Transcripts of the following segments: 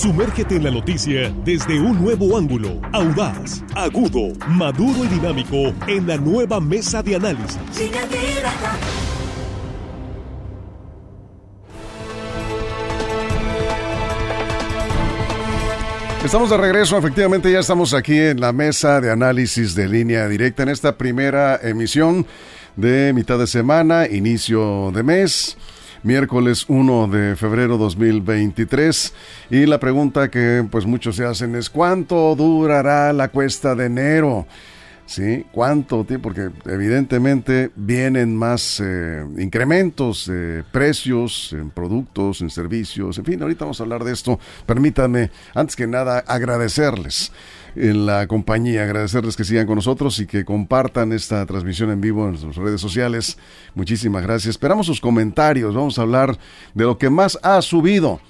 Sumérgete en la noticia desde un nuevo ángulo, audaz, agudo, maduro y dinámico en la nueva mesa de análisis. Estamos de regreso, efectivamente ya estamos aquí en la mesa de análisis de línea directa en esta primera emisión de mitad de semana, inicio de mes miércoles 1 de febrero 2023 y la pregunta que pues muchos se hacen es ¿cuánto durará la cuesta de enero? ¿Sí? ¿Cuánto tiempo? Porque evidentemente vienen más eh, incrementos de precios en productos, en servicios, en fin, ahorita vamos a hablar de esto. Permítanme, antes que nada, agradecerles en la compañía. Agradecerles que sigan con nosotros y que compartan esta transmisión en vivo en sus redes sociales. Muchísimas gracias. Esperamos sus comentarios. Vamos a hablar de lo que más ha subido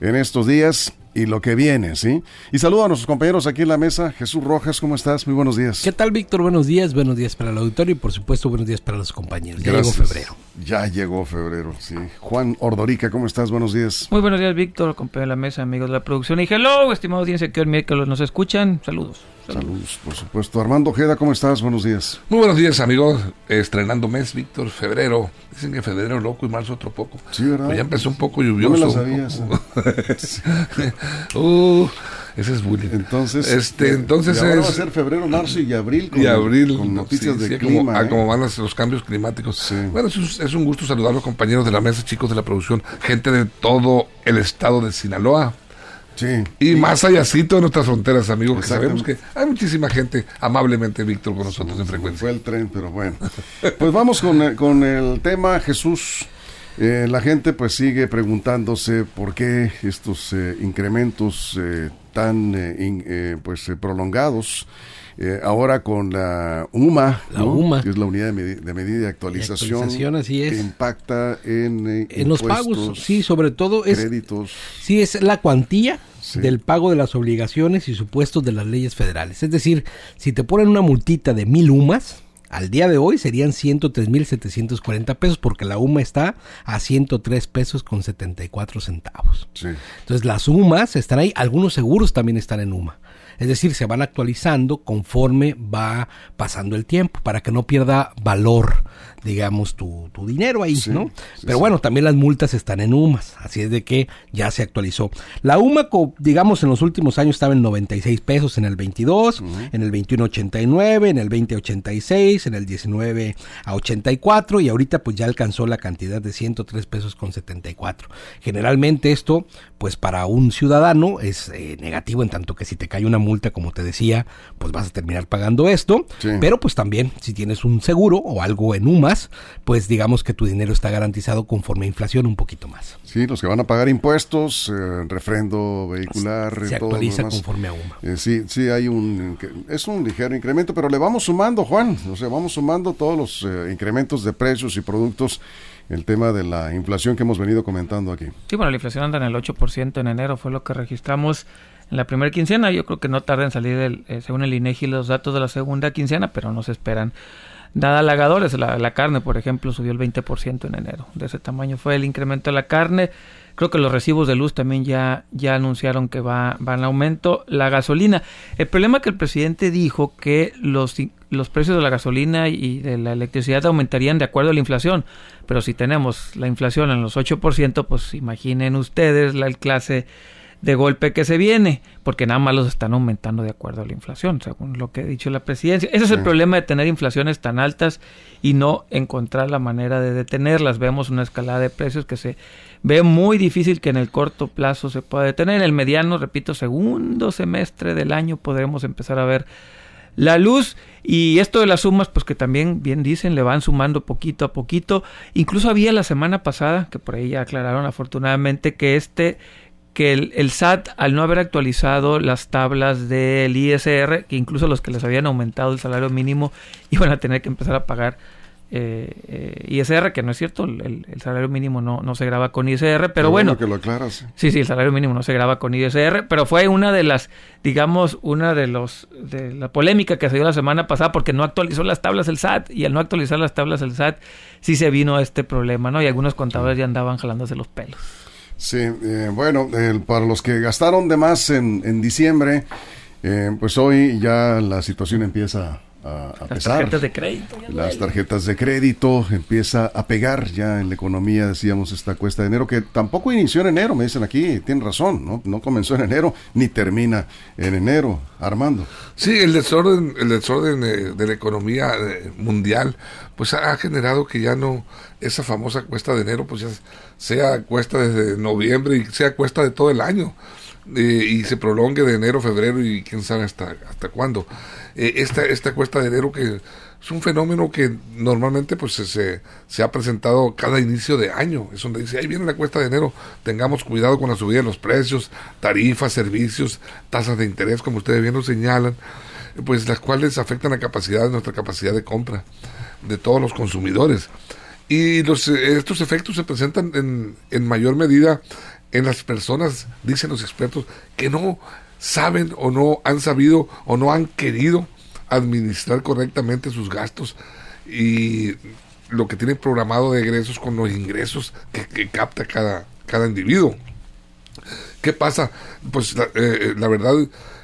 en estos días y lo que viene, ¿sí? Y saludo a nuestros compañeros aquí en la mesa. Jesús Rojas, ¿cómo estás? Muy buenos días. ¿Qué tal, Víctor? Buenos días, buenos días para el auditorio y por supuesto buenos días para los compañeros. Ya llegó febrero. Ya llegó febrero, sí. Juan Ordorica, ¿cómo estás? Buenos días. Muy buenos días, Víctor, compañero de la mesa, amigos de la producción. Y hello, estimados audiencia que hoy miércoles nos escuchan. Saludos. Saludos. por supuesto. Armando Ojeda, ¿cómo estás? Buenos días. Muy buenos días, amigos. Estrenando mes, Víctor, febrero. Dicen que febrero loco y marzo otro poco. Sí, ¿verdad? Pues ya empezó un poco lluvioso. No me sabías. uh, ese es bullying. Entonces, este, entonces ahora va a ser febrero, marzo y abril con, y abril, con noticias de sí, clima. Como, ¿eh? como van los, los cambios climáticos. Bueno, es, es, un gusto saludar a los compañeros de la mesa, chicos de la producción, gente de todo el estado de Sinaloa. Sí. Y más allácito de nuestras fronteras, amigos, que sabemos que hay muchísima gente amablemente, Víctor, con nosotros en frecuencia. Fue el tren, pero bueno. Pues vamos con el, con el tema, Jesús. Eh, la gente pues sigue preguntándose por qué estos eh, incrementos eh, tan in, pues prolongados. ahora con la UMA, la ¿no? UMA, que es la unidad de, med de medida de actualización, actualización así es. que impacta en, en los pagos, sí, sobre todo es, créditos. Sí, es la cuantía Sí. del pago de las obligaciones y supuestos de las leyes federales. Es decir, si te ponen una multita de mil UMAS, al día de hoy serían 103.740 pesos porque la UMA está a 103 pesos con 74 centavos. Sí. Entonces las UMAS están ahí, algunos seguros también están en UMA. Es decir, se van actualizando conforme va pasando el tiempo para que no pierda valor, digamos, tu, tu dinero ahí, Sí, ¿no? sí, Pero bueno, también las multas están en UMAS, así es de que ya se actualizó. La UMA, digamos, en los últimos años estaba en 96 pesos en el 22, en el 21 89, en el 20 86, en el 19 a 84 y ahorita pues ya alcanzó la cantidad de 103 pesos con 74. Generalmente esto, pues para un ciudadano es eh, negativo en tanto que si te cae una multa, como te decía, pues vas a terminar pagando esto, Sí. pero pues también si tienes un seguro o algo en UMAS, pues digamos que tu dinero está garantizado conforme a inflación un poquito más. Sí, los que van a pagar impuestos, eh, refrendo vehicular, Se todo actualiza demás. conforme a UMA. Eh, sí, sí, hay un, es un ligero incremento, pero le vamos sumando, Juan, o sea, vamos sumando todos los eh, incrementos de precios y productos, el tema de la inflación que hemos venido comentando aquí. Sí, bueno, la inflación anda en el 8% en enero, fue lo que registramos en la primera quincena. Yo creo que no tarda en salir, el, eh, según el INEGI, los datos de la segunda quincena, pero no se esperan nada halagadores. La, la carne, por ejemplo, subió el 20% en enero. De ese tamaño fue el incremento de la carne. Creo que los recibos de luz también ya, ya anunciaron que va, va en aumento. La gasolina. El problema es que el presidente dijo que los, los precios de la gasolina y de la electricidad aumentarían de acuerdo a la inflación. Pero si tenemos la inflación en los 8%, pues imaginen ustedes la clase de golpe que se viene, porque nada más los están aumentando de acuerdo a la inflación, según lo que ha dicho la presidencia. Ese es el Sí. problema de tener inflaciones tan altas y no encontrar la manera de detenerlas. Vemos una escalada de precios que se ve muy difícil que en el corto plazo se pueda detener. En el mediano, repito, segundo semestre del año podremos empezar a ver la luz y esto de las sumas pues que también bien dicen le van sumando poquito a poquito incluso había la semana pasada que por ahí ya aclararon afortunadamente que este que el, el SAT al no haber actualizado las tablas del ISR que incluso los que les habían aumentado el salario mínimo iban a tener que empezar a pagar eh, eh, ISR que no es cierto el, el salario mínimo no, no se graba con ISR pero Qué bueno que lo aclaras. Sí, sí, el salario mínimo no se graba con ISR, pero fue una de las, digamos, una de los de la polémica que se dio la semana pasada porque no actualizó las tablas el SAT y al no actualizar las tablas el SAT sí se vino este problema, ¿no? Y algunos contadores ya andaban jalándose los pelos. Sí, eh, bueno, para los que gastaron de más en, en diciembre, eh, pues hoy ya la situación empieza a, Las tarjetas de crédito. Las tarjetas de crédito empieza a pegar ya en la economía, decíamos, esta cuesta de enero, que tampoco inició en enero, me dicen aquí, tienen razón, ¿no? No comenzó en enero ni termina en enero, Armando. Sí, el desorden, el desorden eh, de la economía eh, mundial, pues ha generado que ya no, esa famosa cuesta de enero, pues ya sea cuesta desde noviembre y sea cuesta de todo el año. Eh, y se prolongue de enero, febrero y quién sabe hasta, hasta cuándo. Eh, esta, esta cuesta de enero que es un fenómeno que normalmente pues se, se, ha presentado cada inicio de año. Es donde dice, ahí viene la cuesta de enero, tengamos cuidado con la subida de los precios, tarifas, servicios, tasas de interés, como ustedes bien lo señalan, pues las cuales afectan la capacidad, nuestra capacidad de compra de todos los consumidores. Y los, estos efectos se presentan en, en mayor medida en las personas, dicen los expertos, que no saben o no han sabido o no han querido administrar correctamente sus gastos y lo que tienen programado de egresos con los ingresos que, capta cada, cada individuo. ¿Qué pasa? Pues la, eh, la verdad,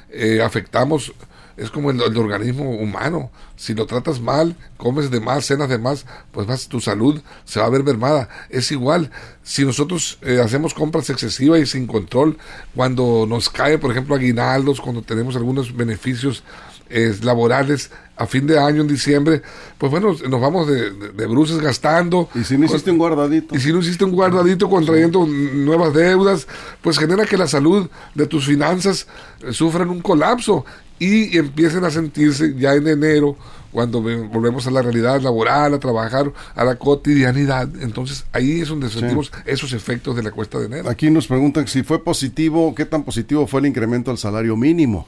eh, afectamos es como el, organismo humano. Si lo tratas mal, comes de más, cenas de más, pues vas, tu salud se va a ver mermada. Es igual, si nosotros eh, hacemos compras excesivas y sin control, cuando nos cae, por ejemplo, aguinaldos, cuando tenemos algunos beneficios eh, laborales a fin de año, en diciembre, pues bueno, nos vamos de, bruces gastando. Y si no hiciste un guardadito. Y si no hiciste un guardadito contrayendo nuevas deudas, pues genera que la salud de tus finanzas eh, sufran un colapso y empiecen a sentirse ya en enero, cuando volvemos a la realidad laboral, a trabajar, a la cotidianidad. Entonces ahí es donde sentimos esos efectos de la cuesta de enero. Aquí nos preguntan si fue positivo, qué tan positivo fue el incremento al salario mínimo.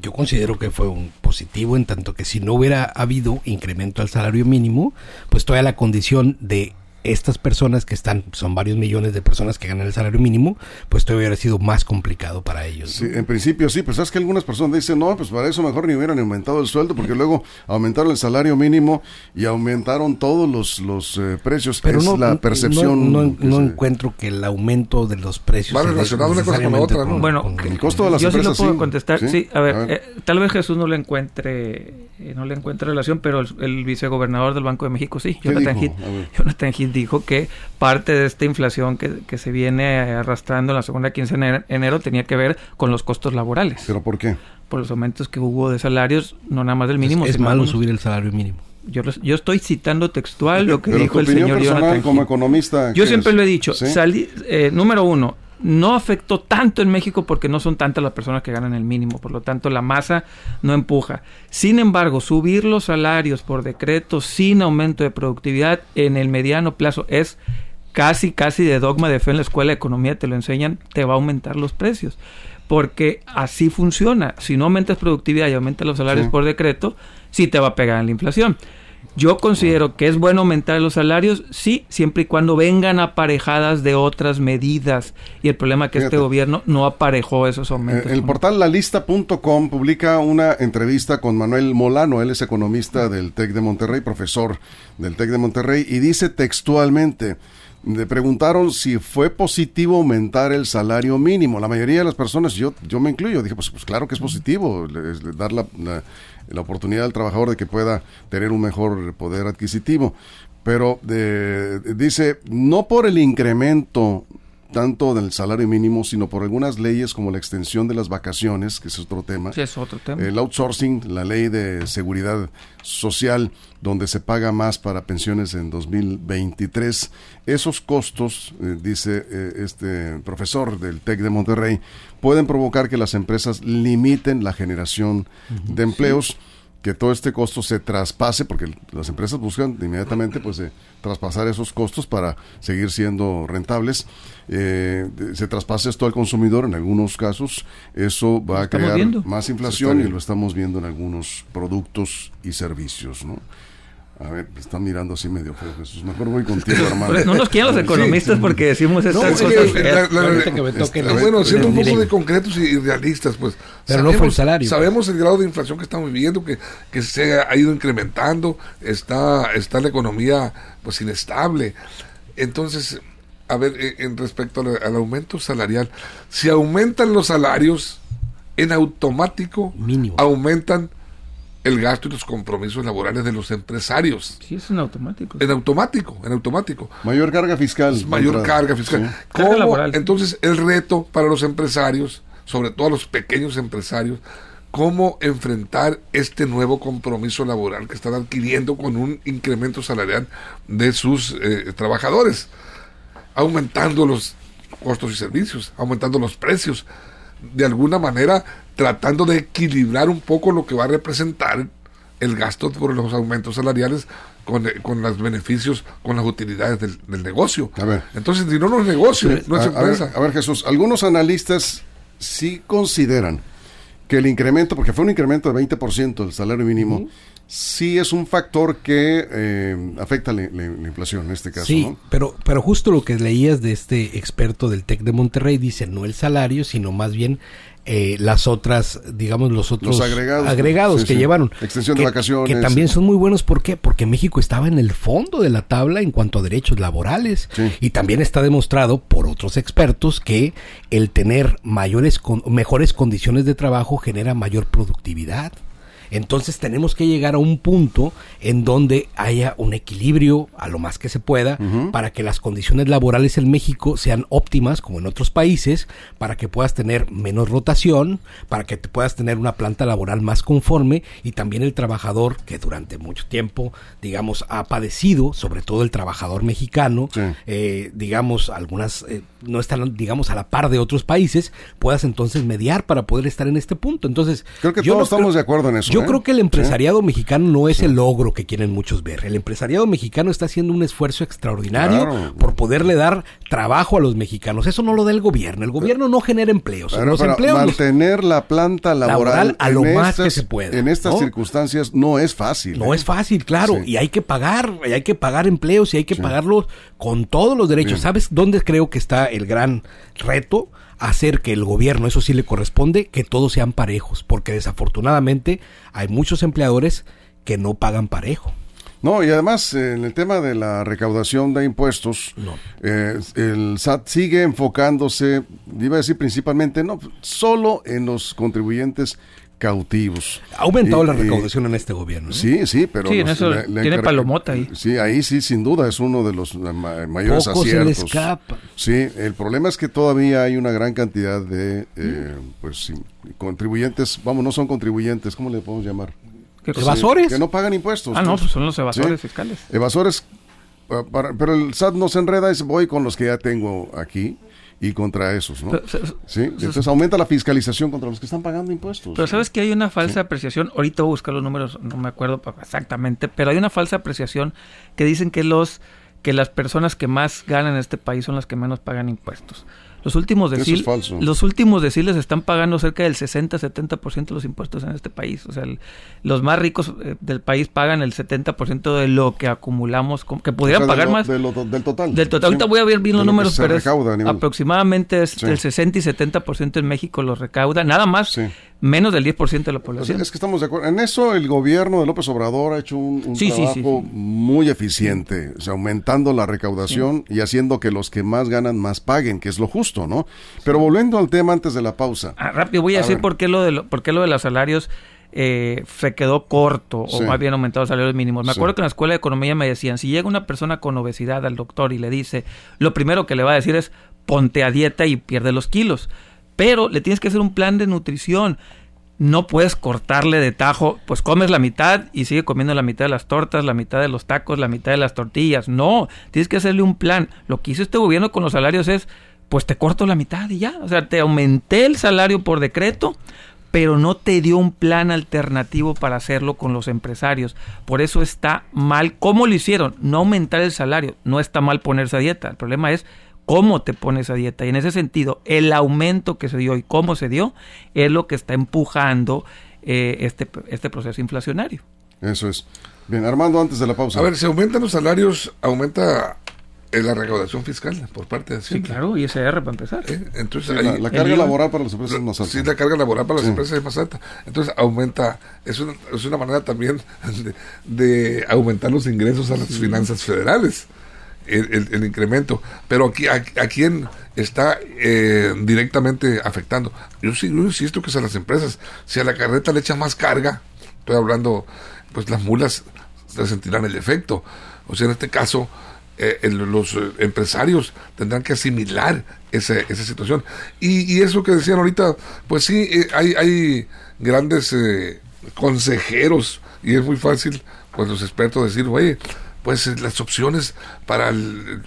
Yo considero que fue un positivo en tanto que si no hubiera habido incremento al salario mínimo, pues toda la condición de estas personas que están, son varios millones de personas que ganan el salario mínimo, pues todavía hubiera sido más complicado para ellos. Sí, en principio sí, pues sabes que algunas personas dicen, no, pues para eso mejor ni hubieran aumentado el sueldo, porque luego aumentaron el salario mínimo y aumentaron todos los, los eh, precios. Pero es no, la percepción. No, no, encuentro que el aumento de los precios. Va relacionado una cosa con la otra, ¿no? Bueno, el costo de las yo sí lo puedo contestar. Sí, a ver, eh, tal vez Jesús no le encuentre, eh, no le encuentre relación, pero el, vicegobernador del Banco de México sí, Jonathan Heath, Jonathan Heath dijo que parte de esta inflación que, que, se viene arrastrando en la segunda quincena de enero tenía que ver con los costos laborales. ¿Pero por qué? Por los aumentos que hubo de salarios, no nada más del mínimo. Es, malo subir el salario mínimo. Yo, yo estoy citando textual lo que dijo el señor Jonathan. como economista. Yo siempre lo he dicho. Eh, número uno, no afectó tanto en México porque no son tantas las personas que ganan el mínimo, por lo tanto la masa no empuja. Sin embargo, subir los salarios por decreto sin aumento de productividad en el mediano plazo es casi, casi de dogma de fe en la escuela de economía, te lo enseñan, te va a aumentar los precios. Porque así funciona. Si no aumentas productividad y aumentas los salarios por decreto, sí te va a pegar en la inflación. Yo considero que es bueno aumentar los salarios, sí, siempre y cuando vengan aparejadas de otras medidas. Y el problema es que este gobierno no aparejó esos aumentos. Eh, el portal lalista.com publica una entrevista con Manuel Molano, él es economista del TEC de Monterrey, profesor del TEC de Monterrey, y dice textualmente, le preguntaron si fue positivo aumentar el salario mínimo. La mayoría de las personas, yo, yo me incluyo, dije, pues, pues claro que es positivo, dar la, la, oportunidad al trabajador de que pueda tener un mejor poder adquisitivo. Pero eh, dice, no por el incremento tanto del salario mínimo, sino por algunas leyes como la extensión de las vacaciones, que es otro tema. Sí, es otro tema. El outsourcing, la ley de seguridad social, donde se paga más para pensiones en 2023. Esos costos, eh, dice eh, este profesor del TEC de Monterrey, pueden provocar que las empresas limiten la generación de empleos que todo este costo se traspase, porque las empresas buscan inmediatamente pues traspasar esos costos para seguir siendo rentables, eh, se traspase esto al consumidor, en algunos casos eso va a crear más inflación y lo estamos viendo en algunos productos y servicios, ¿no? A ver, me están mirando así medio feo, Jesús. Mejor voy contigo, hermano. no nos quieren los economistas porque decimos estas cosas. bueno, siendo un poco de concretos y realistas, pues. Pero sabemos, no fue el salario. Sabemos el grado de inflación que estamos viviendo, que, que se ha ido incrementando, está, está la economía pues inestable. Entonces, a ver, eh, en respecto al, al aumento salarial, si aumentan los salarios, en automático Mínimo. aumentan el gasto y los compromisos laborales de los empresarios. Sí, es en automático. En automático, en automático. Mayor carga fiscal. Es mayor carga fiscal. Sí. Carga ¿Cómo? laboral. Entonces, el reto para los empresarios, sobre todo a los pequeños empresarios, cómo enfrentar este nuevo compromiso laboral que están adquiriendo con un incremento salarial de sus eh, trabajadores, aumentando los costos y servicios, aumentando los precios, de alguna manera tratando de equilibrar un poco lo que va a representar el gasto por los aumentos salariales con, eh, con los beneficios, con las utilidades del, del negocio. A ver. Entonces, si no, no es negocio, no es a, a ver, empresa. a ver, Jesús, algunos analistas sí consideran que el incremento, porque fue un incremento de 20% del salario mínimo, sí es un factor que eh, afecta la, la- la inflación en este caso, Sí, ¿no? pero, pero justo lo que leías de este experto del TEC de Monterrey dice no el salario, sino más bien eh, las otras, digamos, los otros Los agregados. agregados Sí, que sí. llevaron. Extensión de que, vacaciones. Que también son muy buenos. ¿Por qué? Porque México estaba en el fondo de la tabla en cuanto a derechos laborales. Sí. Y también está demostrado por otros expertos que el tener mayores, con, mejores condiciones de trabajo genera mayor productividad. Entonces tenemos que llegar a un punto en donde haya un equilibrio a lo más que se pueda para que las condiciones laborales en México sean óptimas como en otros países, para que puedas tener menos rotación, para que te puedas tener una planta laboral más conforme y también el trabajador que durante mucho tiempo, digamos, ha padecido, sobre todo el trabajador mexicano, Sí. eh, digamos, algunas eh, no están, digamos, a la par de otros países, puedas entonces mediar para poder estar en este punto. Entonces, Creo que yo todos no estamos de acuerdo en eso. Yo ¿eh? creo que el Sí. empresariado mexicano no es el logro que quieren muchos ver. El empresariado mexicano está haciendo un esfuerzo extraordinario Claro. por poderle dar trabajo a los mexicanos. Eso no lo da el gobierno. El gobierno no genera empleos. Pero los para empleos los- mantener la planta laboral, Laboral a lo más que se pueda, En estas ¿no? circunstancias no es fácil. No ¿eh? es fácil, claro, Sí. y hay que pagar, y hay que pagar empleos y hay que pagarlos con todos los derechos. Bien. ¿Sabes dónde creo que está el gran reto? Hacer que el gobierno, eso sí le corresponde, que todos sean parejos, porque desafortunadamente hay muchos empleadores que no pagan parejo. No, y además en el tema de la recaudación de impuestos, No. eh, el SAT sigue enfocándose, iba a decir principalmente, no, solo en los contribuyentes cautivos. Ha aumentado Y- la y- recaudación en este gobierno. ¿no? Sí, sí, pero... Sí, en eso tiene encarga- palomota ahí. Sí, ahí sí, sin duda, es uno de los ma- mayores Poco se le aciertos. escapa. Sí, el problema es que todavía hay una gran cantidad de, eh, pues, sí, contribuyentes, vamos, no son contribuyentes, ¿cómo le podemos llamar? ¿Evasores? Que no pagan impuestos. Ah, no, pues. pues son los evasores Sí. fiscales. Evasores, pa- para- pero el SAT no se enreda, es voy con los que ya tengo aquí y contra esos, ¿no? Pero, Sí, entonces aumenta la fiscalización contra los que están pagando impuestos. Pero sabes que hay una falsa apreciación, ahorita voy a buscar los números, no me acuerdo exactamente, pero hay una falsa apreciación que dicen que los que las personas que más ganan en este país son las que menos pagan impuestos. Los últimos Eso es deciles, falso. los últimos deciles están pagando cerca del 60-70% de los impuestos en este país. O sea, el- los más ricos eh, del país pagan el 70% de lo que acumulamos, que O sea, pudieran de pagar lo- más. de lo- del total. Del total, Sí. ahorita voy a ver bien los números, pero es recauda aproximadamente es Sí. del 60 y 70% en México los recauda, nada más, Sí. Menos del 10% de la población. es que estamos de acuerdo. En eso el gobierno de López Obrador ha hecho un, un Sí, sí, sí, trabajo sí. muy eficiente, o sea, aumentando la recaudación y haciendo que los que más ganan más paguen, que es lo justo, ¿no? Pero volviendo al tema antes de la pausa. Ah, rápido, voy a, A decir ver. por qué lo de, lo- por qué lo de los salarios eh, se quedó corto o más bien aumentado los salarios mínimos. Me acuerdo que en la escuela de economía me decían, si llega una persona con obesidad al doctor y le dice, lo primero que le va a decir es, ponte a dieta y pierde los kilos. Pero le tienes que hacer un plan de nutrición. No puedes cortarle de tajo, pues comes la mitad y sigue comiendo la mitad de las tortas, la mitad de los tacos, la mitad de las tortillas. No, tienes que hacerle un plan. Lo que hizo este gobierno con los salarios es, pues te corto la mitad y ya. O sea, te aumenté el salario por decreto, pero no te dio un plan alternativo para hacerlo con los empresarios. Por eso está mal. ¿Cómo lo hicieron? No aumentar el salario. No está mal ponerse a dieta. El problema es cómo te pones a dieta. Y en ese sentido, el aumento que se dio y cómo se dio es lo que está empujando eh, este, este proceso inflacionario. Eso es. Bien, Armando, antes de la pausa. A ver, si aumentan los salarios, aumenta eh, la recaudación fiscal por parte de Sí, Hacienda. claro, ISR para empezar. ¿eh? Entonces, Sí, ahí- la, carga laboral para las empresas es más alta. Sí, la carga laboral para las Sí. empresas es más alta. Entonces aumenta, es una, es una manera también de, de aumentar los ingresos a las finanzas federales. El, el, incremento. Pero aquí, a, quién está eh, directamente afectando. Yo sí, yo insisto que es a las empresas. Si a la carreta le echa más carga, estoy hablando, pues las mulas se sentirán el efecto. O sea, en este caso, eh, los eh, empresarios tendrán que asimilar esa, esa situación. Y, y, eso que decían ahorita, pues sí, eh, hay, hay grandes consejeros y es muy fácil, pues los expertos decir, oye, pues las opciones para el,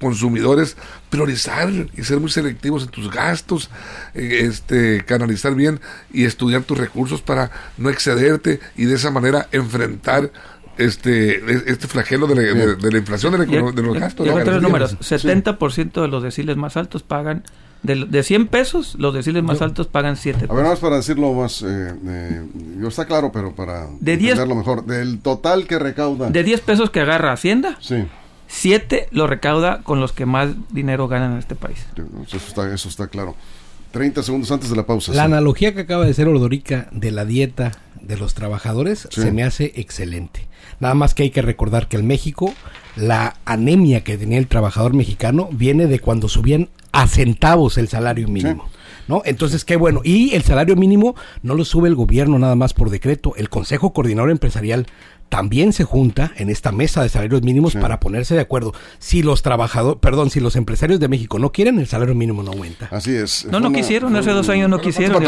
consumidores priorizar y ser muy selectivos en tus gastos, este canalizar bien y estudiar tus recursos para no excederte y de esa manera enfrentar este este flagelo de la, inflación de, los gastos. los números. 70% de los deciles más altos pagan de, de 100 pesos, los deciles más altos pagan 7 pesos. A ver, más para decirlo más, eh, eh, yo está claro, pero para de entenderlo mejor, del total que recauda. De 10 pesos que agarra Hacienda, sí. 7 lo recauda con los que más dinero ganan en este país. Eso está, eso está claro. 30 segundos antes de la pausa. La analogía que acaba de hacer Ordorica de la dieta de los trabajadores se me hace excelente. Nada más que hay que recordar que en México la anemia que tenía el trabajador mexicano viene de cuando subían a centavos el salario mínimo. ¿No? Entonces, qué bueno. Y el salario mínimo no lo sube el gobierno nada más por decreto. El Consejo Coordinador Empresarial también se junta en esta mesa de salarios mínimos para ponerse de acuerdo. Si los trabajadores, perdón, si los empresarios de México no quieren, el salario mínimo no aumenta. Así es. No, no quisieron, hace dos años no quisieron.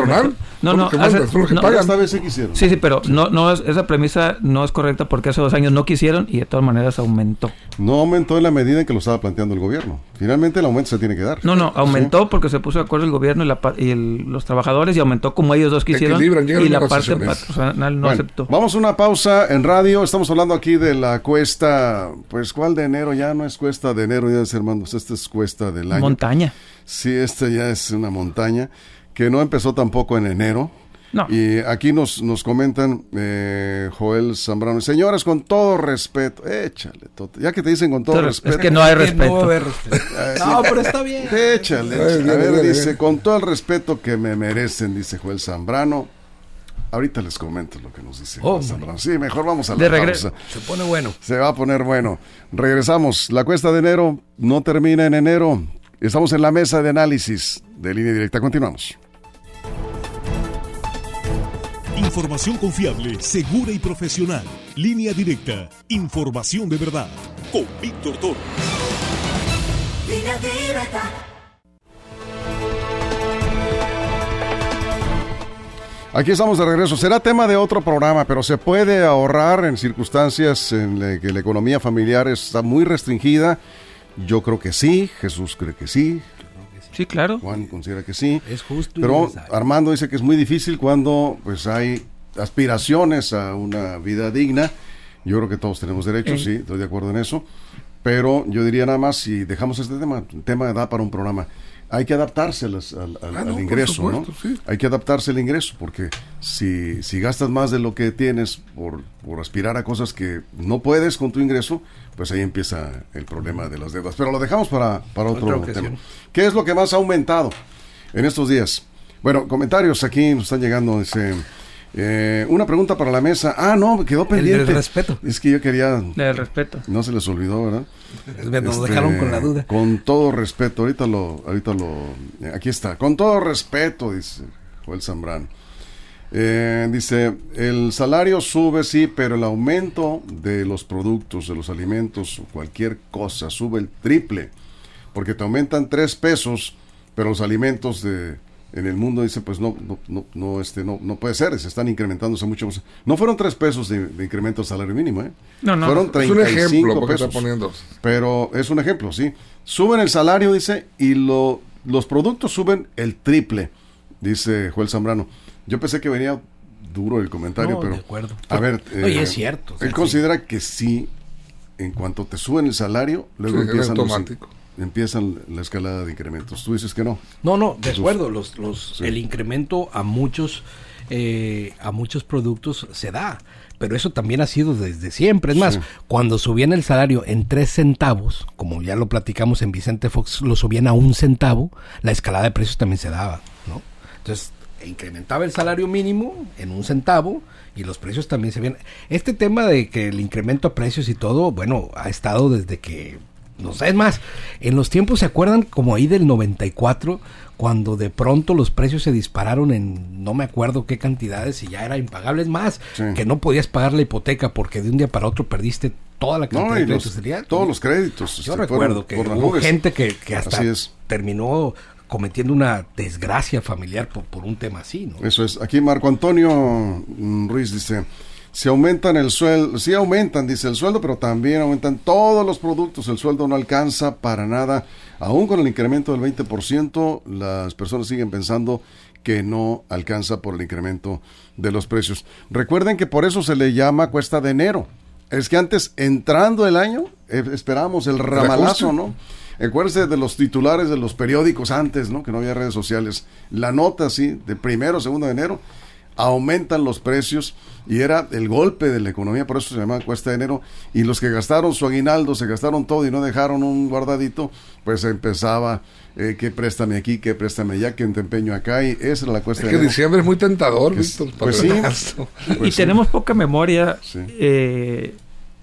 No, no, esta vez sí quisieron. Sí, sí, pero no, no esa premisa no es correcta porque hace dos años no quisieron y de todas maneras aumentó. No aumentó en la medida en que lo estaba planteando el gobierno. Finalmente el aumento se tiene que dar. No, no, aumentó porque se puso de acuerdo el gobierno y, la, y los trabajadores y aumentó como ellos dos quisieron y la parte patronal no aceptó. Vamos a una pausa en radio. Estamos hablando aquí de la cuesta, pues ¿cuál de enero? Ya no es cuesta de enero, ya es hermanos, esta es cuesta del año. Montaña. Sí, esta ya es una montaña que no empezó tampoco en enero. No. Y aquí nos, nos comentan eh, Joel Zambrano, señores, con todo respeto, échale, ya que te dicen con todo respeto. Es que no hay respeto. No, pero está bien. Échale, échale. A ver, dice, con todo el respeto que me merecen, dice Joel Zambrano, Ahorita les comento lo que nos dice. Oh, sí, mejor vamos a la de regreso. Se pone bueno. Se va a poner bueno. Regresamos. La cuesta de enero no termina en enero. Estamos en la mesa de análisis de línea directa. Continuamos. Información confiable, segura y profesional. Línea directa. Información de verdad. Con Víctor Toro. Línea directa. Aquí estamos de regreso. Será tema de otro programa, pero se puede ahorrar en circunstancias en que la economía familiar está muy restringida. Yo creo que sí, Jesús cree que sí. Sí, claro. Juan considera que sí. Es justo. Pero Armando dice que es muy difícil cuando pues hay aspiraciones a una vida digna. Yo creo que todos tenemos derecho, sí, estoy de acuerdo en eso. Pero yo diría nada más, si dejamos este tema, el tema da para un programa hay que adaptarse al, ah, ingreso, ¿no? Hay que adaptarse al ingreso, porque si, si gastas más de lo que tienes por, por aspirar a cosas que no puedes con tu ingreso, pues ahí empieza el problema de las deudas. Pero lo dejamos para, para otro tema. ¿Qué es lo que más ha aumentado en estos días? Bueno, comentarios aquí nos están llegando. Dice, eh, una pregunta para la mesa. Ah, no, quedó pendiente. El respeto. Es que yo quería. El respeto. No se les olvidó, ¿verdad? Nos este, dejaron con la duda. Con todo respeto, ahorita lo, ahorita lo. Aquí está. Con todo respeto, dice Joel Zambrano. Eh, dice, el salario sube, sí, pero el aumento de los productos, de los alimentos, cualquier cosa, sube el triple. Porque te aumentan tres pesos, pero los alimentos de en el mundo dice pues no no no no este no no puede ser se están incrementándose mucho más. No fueron tres pesos de, incremento al salario mínimo ¿eh? no no. Fueron 35 es un ejemplo pesos, está poniendo. pero es un ejemplo sí. Suben el salario dice y lo, los productos suben el triple dice Joel Zambrano. Yo pensé que venía duro el comentario pero de acuerdo. a ver Oye, es eh, cierto él considera que sí en cuanto te suben el salario luego empiezan automático empiezan la escalada de incrementos. Tú dices que no. No, no, de acuerdo. Los, los, El incremento a muchos, eh, a muchos productos se da. Pero eso también ha sido desde siempre. Es más, cuando subían el salario en tres centavos, como ya lo platicamos en Vicente Fox, lo subían a un centavo, la escalada de precios también se daba, ¿no? Entonces, incrementaba el salario mínimo en un centavo y los precios también se vienen. Este tema de que el incremento a precios y todo, bueno, ha estado desde que no sé, es más, en los tiempos se acuerdan como ahí del 94, cuando de pronto los precios se dispararon en no me acuerdo qué cantidades y ya era impagable. Es más, Sí. que no podías pagar la hipoteca porque de un día para otro perdiste toda la cantidad No, de los- créditos. Sería- todos los créditos. Yo este, recuerdo que hubo gente que, que hasta es. terminó cometiendo una desgracia familiar por, por un tema así, ¿no? Eso es. Aquí Marco Antonio mm, Ruiz dice, si aumentan el sueldo, sí aumentan, dice el sueldo, pero también aumentan todos los productos. El sueldo no alcanza para nada. Aún con el incremento del 20%, las personas siguen pensando que no alcanza por el incremento de los precios. Recuerden que por eso se le llama cuesta de enero. Es que antes, entrando el año, eh, esperábamos el ramalazo, ¿no? Acuérdense de los titulares de los periódicos antes, ¿no? Que no había redes sociales. La nota, sí, de primero, segundo de enero, aumentan los precios y era el golpe de la economía, por eso se llama cuesta de enero. Y los que gastaron su aguinaldo, se gastaron todo y no dejaron un guardadito, pues empezaba eh, que préstame aquí, que préstame allá, que te empeño acá y esa era la cuesta Es de que enero. diciembre es muy tentador, Víctor, para pues sí. Y Pues sí. tenemos poca memoria. Sí. eh,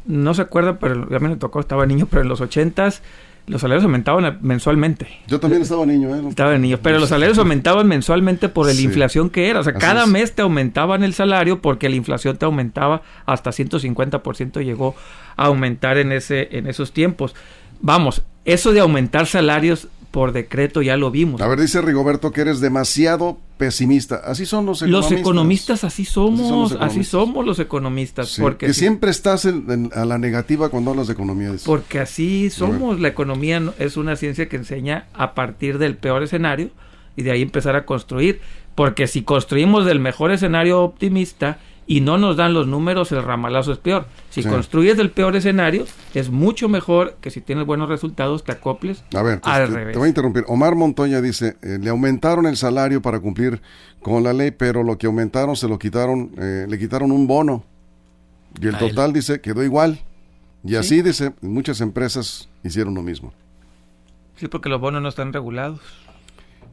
no se acuerda, pero ya me tocó, estaba niño, pero en los ochentas los salarios aumentaban mensualmente. Yo también estaba niño, ¿eh? Estaba niño, pero los salarios aumentaban mensualmente por la Sí. inflación que era. O sea, Así cada es. mes te aumentaban el salario porque la inflación te aumentaba hasta 150% llegó a aumentar en ese en esos tiempos. Vamos, eso de aumentar salarios por decreto ya lo vimos. A ver, dice Rigoberto que eres demasiado pesimista. Así son los economistas. los economistas así somos, Así somos los economistas, Sí, porque que si- siempre estás en- en- a la negativa cuando hablas de economía. dice. Porque así somos. La economía no- es una ciencia que enseña a partir del peor escenario y de ahí empezar a construir. Porque si construimos del mejor escenario optimista y no nos dan los números, el ramalazo es peor. Si Sí. construyes del peor escenario, es mucho mejor que si tienes buenos resultados, te acoples A ver, te, al te- revés. te voy a interrumpir. Omar Montoya dice, eh, le aumentaron el salario para cumplir con la ley, pero lo que aumentaron se lo quitaron, eh, le quitaron un bono. Y el A él. total, dice, quedó igual. Y así, dice, muchas empresas hicieron lo mismo. Sí, porque los bonos no están regulados.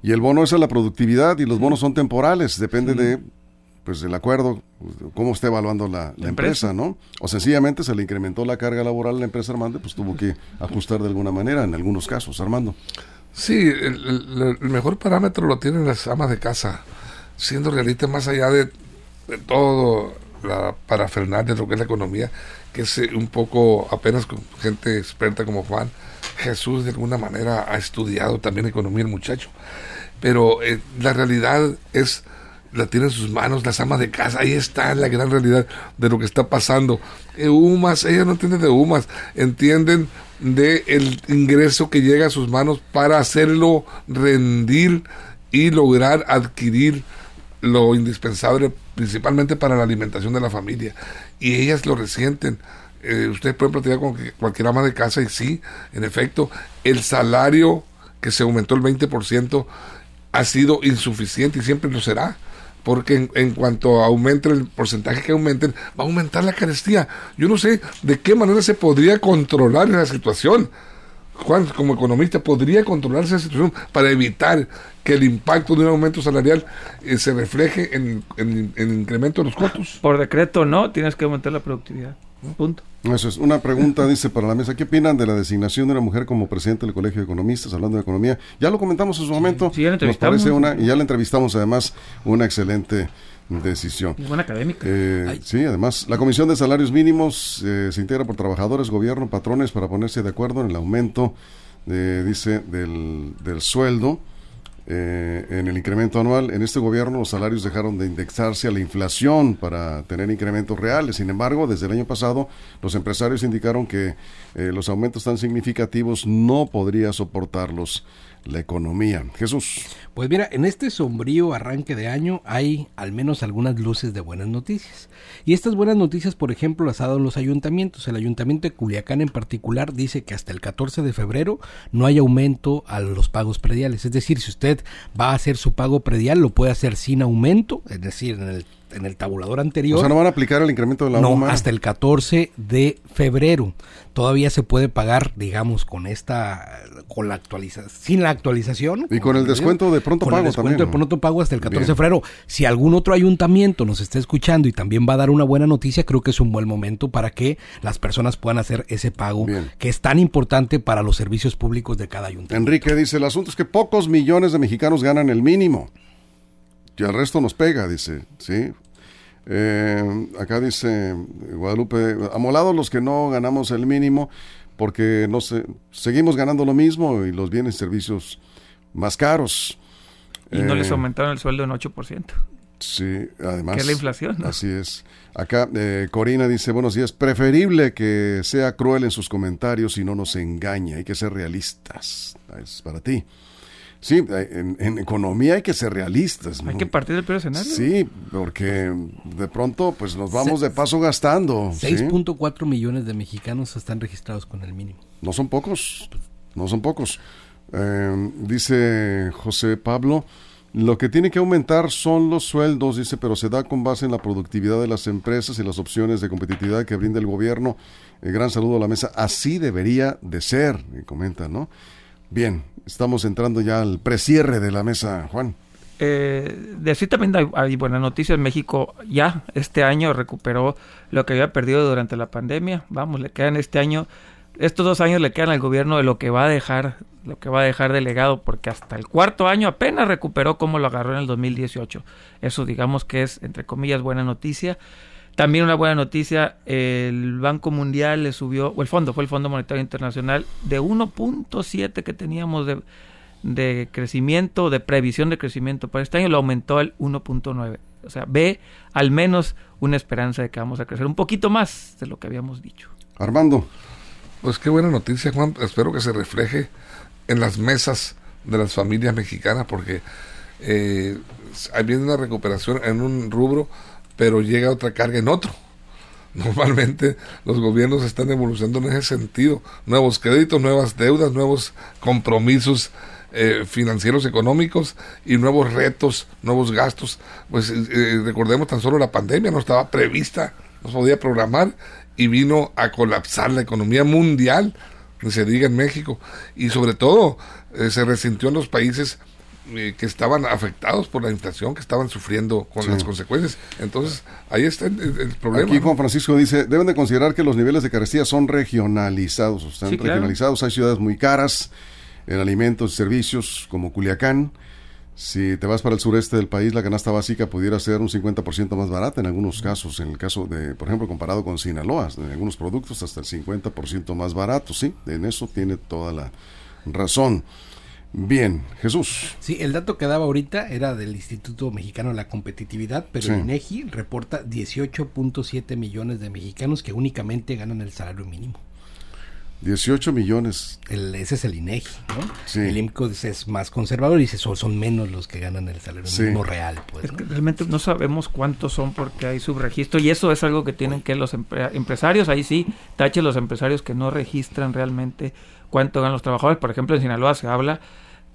Y el bono es a la productividad y los bonos son temporales, depende de pues del acuerdo, cómo esté evaluando la, la empresa, empresa. ¿no? O sencillamente se le incrementó la carga laboral a la empresa Armando, pues tuvo que ajustar de alguna manera en algunos casos, Armando. Sí, el, el- el mejor parámetro lo tienen las amas de casa, siendo realista más allá de, de todo la parafernalia de lo que es la economía, que es eh, un poco apenas con gente experta como Juan. Jesús de alguna manera ha estudiado también economía el muchacho, pero eh, la realidad es la tiene en sus manos las amas de casa, ahí está la gran realidad de lo que está pasando. Eh, UMAS, ellas no entienden de UMAS, entienden de el ingreso que llega a sus manos para hacerlo rendir y lograr adquirir lo indispensable principalmente para la alimentación de la familia y ellas lo resienten Eh, ustedes pueden platicar con cualquier ama de casa y sí, en efecto, el salario que se aumentó el 20% ha sido insuficiente y siempre lo será. Porque en, cuanto aumente el porcentaje que aumenten, va a aumentar la carestía. Yo no sé de qué manera se podría controlar esa situación. Juan, como economista, podría controlar esa situación para evitar que el impacto de un aumento salarial eh, se refleje en- en el incremento de los costos. Por decreto no, tienes que aumentar la productividad. Punto. Eso es. Una pregunta, dice, para la mesa. ¿Qué opinan de la designación de una mujer como presidente del Colegio de Economistas, hablando de economía? Ya lo comentamos en su momento. sí, ya la Nos entrevistamos. parece una, y ya la entrevistamos además, una excelente decisión. Buena académica. Eh, sí, además, la Comisión de Salarios Mínimos eh, se integra por trabajadores, gobierno, patrones para ponerse de acuerdo en el aumento, eh, dice, del, del sueldo, eh, en el incremento anual. En este gobierno los salarios dejaron de indexarse a la inflación para tener incrementos reales. Sin embargo, desde el año pasado, los empresarios indicaron que eh, los aumentos tan significativos no podría soportarlos la economía. Jesús. Pues mira, en este sombrío arranque de año hay al menos algunas luces de buenas noticias. Y estas buenas noticias, por ejemplo, las ha dado los ayuntamientos. El ayuntamiento de Culiacán en particular dice que hasta el 14 de febrero no hay aumento a los pagos prediales. Es decir, si usted va a hacer su pago predial, lo puede hacer sin aumento, es decir, en el en el tabulador anterior. O sea, no van a aplicar el incremento de la no, UMA. hasta el 14 de febrero. Todavía se puede pagar, digamos, con esta, con la actualización, sin la actualización. Y con el descuento de pronto con pago el descuento también, de pronto pago hasta el 14 Bien. de febrero. Si algún otro ayuntamiento nos está escuchando y también va a dar una buena noticia, creo que es un buen momento para que las personas puedan hacer ese pago Bien. que es tan importante para los servicios públicos de cada ayuntamiento. Enrique dice, el asunto es que pocos millones de mexicanos ganan el mínimo. Y el resto nos pega, dice, ¿sí? Eh, acá dice Guadalupe, amolados los que no ganamos el mínimo porque no seguimos ganando lo mismo y los bienes y servicios más caros. Y no Eh, les aumentaron el sueldo en 8%. Sí, además. Que es la inflación, ¿no? Así es. Acá eh, Corina dice, buenos días, preferible que sea cruel en sus comentarios y no nos engañe, hay que ser realistas. Es para ti. Sí, en, en economía hay que ser realistas. ¿no? Hay que partir del peor escenario. Sí, porque de pronto pues nos vamos de paso gastando. ¿sí? 6.4 millones de mexicanos están registrados con el mínimo. No son pocos, no son pocos. Eh, dice José Pablo, lo que tiene que aumentar son los sueldos, dice, pero se da con base en la productividad de las empresas y las opciones de competitividad que brinda el gobierno. Eh, gran saludo a la mesa. Así debería de ser, y comenta, ¿no? Bien, estamos entrando ya al precierre de la mesa, Juan. Eh, de así también hay, hay buenas noticias. México ya este año recuperó lo que había perdido durante la pandemia. Vamos, le quedan este año, estos dos años le quedan al gobierno de lo que va a dejar, lo que va a dejar de legado, porque hasta el cuarto año apenas recuperó como lo agarró en el 2018. Eso digamos que es, entre comillas, buena noticia. También una buena noticia, el Banco Mundial le subió, o el fondo, fue el Fondo Monetario Internacional, de 1.7 que teníamos de, de crecimiento, de previsión de crecimiento para este año, lo aumentó al 1.9. O sea, ve al menos una esperanza de que vamos a crecer un poquito más de lo que habíamos dicho. Armando, Pues qué buena noticia, Juan. Espero que se refleje en las mesas de las familias mexicanas, porque eh, hay viene una recuperación en un rubro, pero llega otra carga en otro. Normalmente los gobiernos están evolucionando en ese sentido. Nuevos créditos, nuevas deudas, nuevos compromisos eh, financieros económicos y nuevos retos, nuevos gastos. Pues eh, recordemos tan solo la pandemia, no estaba prevista, no se podía programar y vino a colapsar la economía mundial, ni se diga en México. Y sobre todo eh, se resintió en los países eh, que estaban afectados por la inflación, que estaban sufriendo con Sí. las consecuencias. Entonces, ahí está el, problema. Aquí. Juan Francisco dice, deben de considerar que los niveles de carestía son regionalizados, están Sí, claro. regionalizados, hay ciudades muy caras en alimentos y servicios como Culiacán. Si te vas para el sureste del país, la canasta básica pudiera ser un 50% más barata en algunos casos, en el caso de, por ejemplo, comparado con Sinaloa, en algunos productos hasta el 50% más barato, sí, en eso tiene toda la razón. Bien, Jesús. Sí, el dato que daba ahorita era del Instituto Mexicano de la Competitividad, pero Sí. el INEGI reporta 18.7 millones de mexicanos que únicamente ganan el salario mínimo. 18 millones. El, ese es el INEGI, ¿no? Sí. El IMCO es, es más conservador y dice son, son menos los que ganan el salario Sí. mínimo real, pues. Es ¿no? que realmente no sabemos cuántos son porque hay subregistro y eso es algo que tienen que los empre- empresarios, ahí sí, tache los empresarios que no registran realmente cuánto ganan los trabajadores. Por ejemplo, en Sinaloa se habla,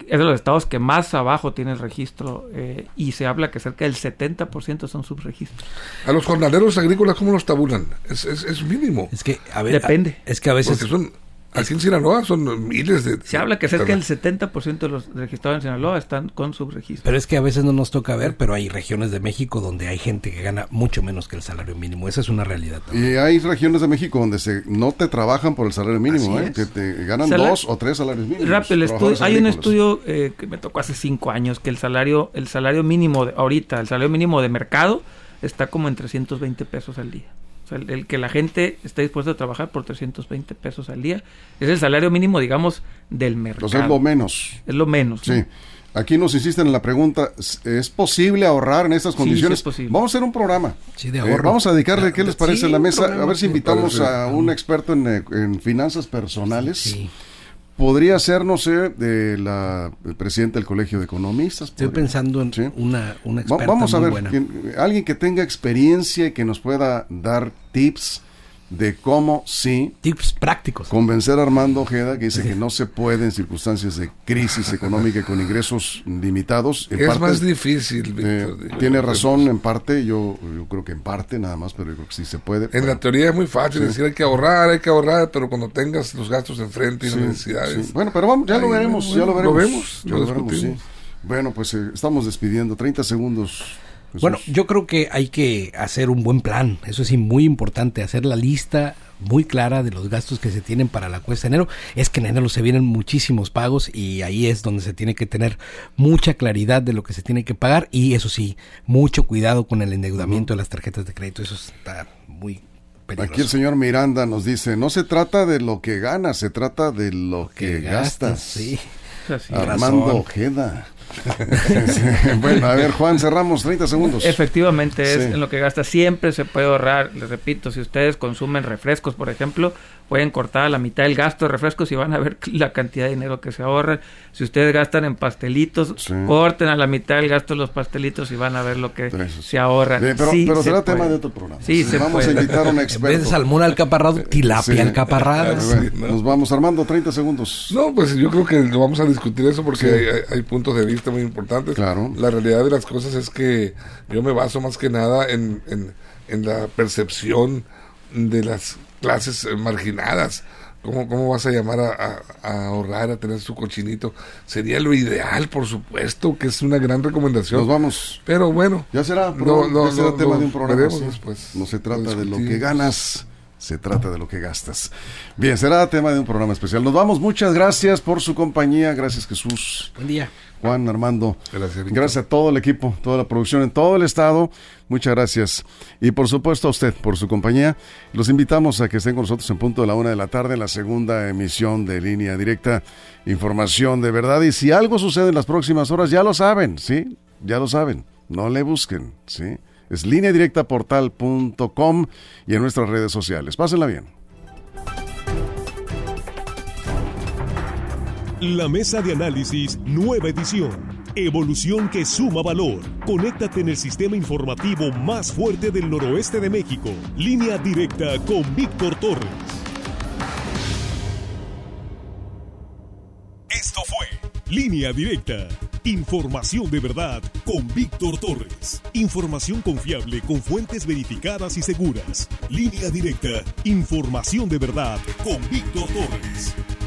es de los estados que más abajo tiene el registro eh, y se habla que cerca del 70% son subregistros. A los jornaleros agrícolas, ¿cómo los tabulan? Es, es, es mínimo. Es que a ver, Depende. Es que a veces Porque son, aquí en Sinaloa son miles de... Se habla que cerca del 70% de los registrados en Sinaloa están con subregistro. Pero es que a veces no nos toca ver, pero hay regiones de México donde hay gente que gana mucho menos que el salario mínimo. Esa es una realidad. también. Y hay regiones de México donde se no te trabajan por el salario mínimo, Así ¿eh? que te ganan Sala- dos o tres salarios mínimos. Rápido, el estudio- hay un estudio eh, que me tocó hace cinco años que el salario, el salario mínimo de, ahorita, el salario mínimo de mercado está como en 320 pesos al día. O sea, el, el que la gente esté dispuesta a trabajar por 320 pesos al día es el salario mínimo, digamos, del mercado. Entonces es lo menos. Es lo menos. ¿no? Sí. Aquí nos insisten en la pregunta, ¿es posible ahorrar en estas Sí, condiciones? sí es posible. Vamos a hacer un programa. Sí, de Eh, ahorro. vamos a dedicarle, Ah, ¿qué les sí, parece en la mesa? A ver si sí. invitamos a un experto en, eh, en finanzas personales. Sí. Podría ser, no sé, de la el presidente del Colegio de Economistas. Estoy podría- pensando en Sí. una, una Va- experta Vamos a muy ver, buena. alguien que tenga experiencia y que nos pueda dar tips de cómo sí Tips prácticos. convencer a Armando Ojeda que dice que no se puede en circunstancias de crisis económica y con ingresos limitados. En es parte, más difícil, eh, tiene razón en parte, yo, yo creo que en parte nada más, pero yo creo que sí se puede. En la teoría es muy fácil decir hay que ahorrar, hay que ahorrar, pero cuando tengas los gastos enfrente y Sí, las necesidades. sí. Bueno, pero vamos, ya lo veremos, bueno, ya lo lo veremos. vemos, ya lo lo veremos. Bueno, pues eh, estamos despidiendo, 30 segundos. Jesús. Bueno, yo creo que hay que hacer un buen plan. Eso es muy importante, hacer la lista muy clara de los gastos que se tienen para la cuesta de enero. Es que en enero se vienen muchísimos pagos y ahí es donde se tiene que tener mucha claridad de lo que se tiene que pagar y eso sí, mucho cuidado con el endeudamiento de las tarjetas de crédito. Eso está muy peligroso. Aquí el señor Miranda nos dice, no se trata de lo que ganas, se trata de lo que, gastas. Sí. Así. Armando razón. Ojeda. Bueno, a ver, Juan, cerramos 30 segundos. Efectivamente, es Sí. en lo que gasta. Siempre se puede ahorrar. Les repito, si ustedes consumen refrescos, por ejemplo, pueden cortar a la mitad el gasto de refrescos y van a ver la cantidad de dinero que se ahorra. Si ustedes gastan en pastelitos, Sí. corten a la mitad el gasto de los pastelitos y van a ver lo que Eso se ahorran. Pero Sí pero se será puede. tema de otro programa. Sí, se Vamos puede. a invitar a un En vez de experto. salmón alcaparrado, tilapia Sí. alcaparrada. ¿no? Nos vamos, Armando, 30 segundos. No, pues yo creo que lo vamos a discutir eso porque hay- hay puntos de vista muy importantes. Claro. La realidad de las cosas es que yo me baso más que nada en, en, en la percepción de las clases eh, marginadas. ¿Cómo, ¿Cómo vas a llamar a, a- a ahorrar, a tener su cochinito? Sería lo ideal, por supuesto, que es una gran recomendación. Nos vamos. Pero bueno, Ya será, No, pro- no, ya será no, tema no, de un programa. sí. después. No se Lo trata de lo que ganas, se trata de lo que gastas. Bien, será tema de un programa especial. Nos vamos, muchas gracias por su compañía. Gracias, Jesús. Buen día. Juan, Armando. Gracias, a todo el equipo, toda la producción en todo el estado. Muchas gracias. Y por supuesto a usted por su compañía. Los invitamos a que estén con nosotros en punto de la una de la tarde en la segunda emisión de Línea Directa. Información de verdad. Y si algo sucede en las próximas horas, ya lo saben, ¿sí? Ya lo saben. No le busquen, ¿sí? Es lineadirectaportal.com y en nuestras redes sociales. Pásenla bien. La mesa de análisis, nueva edición. Evolución que suma valor. Conéctate en el sistema informativo más fuerte del noroeste de México. Línea directa con Víctor Torres. Esto fue Línea Directa. Información de verdad con Víctor Torres. Información confiable con fuentes verificadas y seguras. Línea Directa. Información de verdad con Víctor Torres.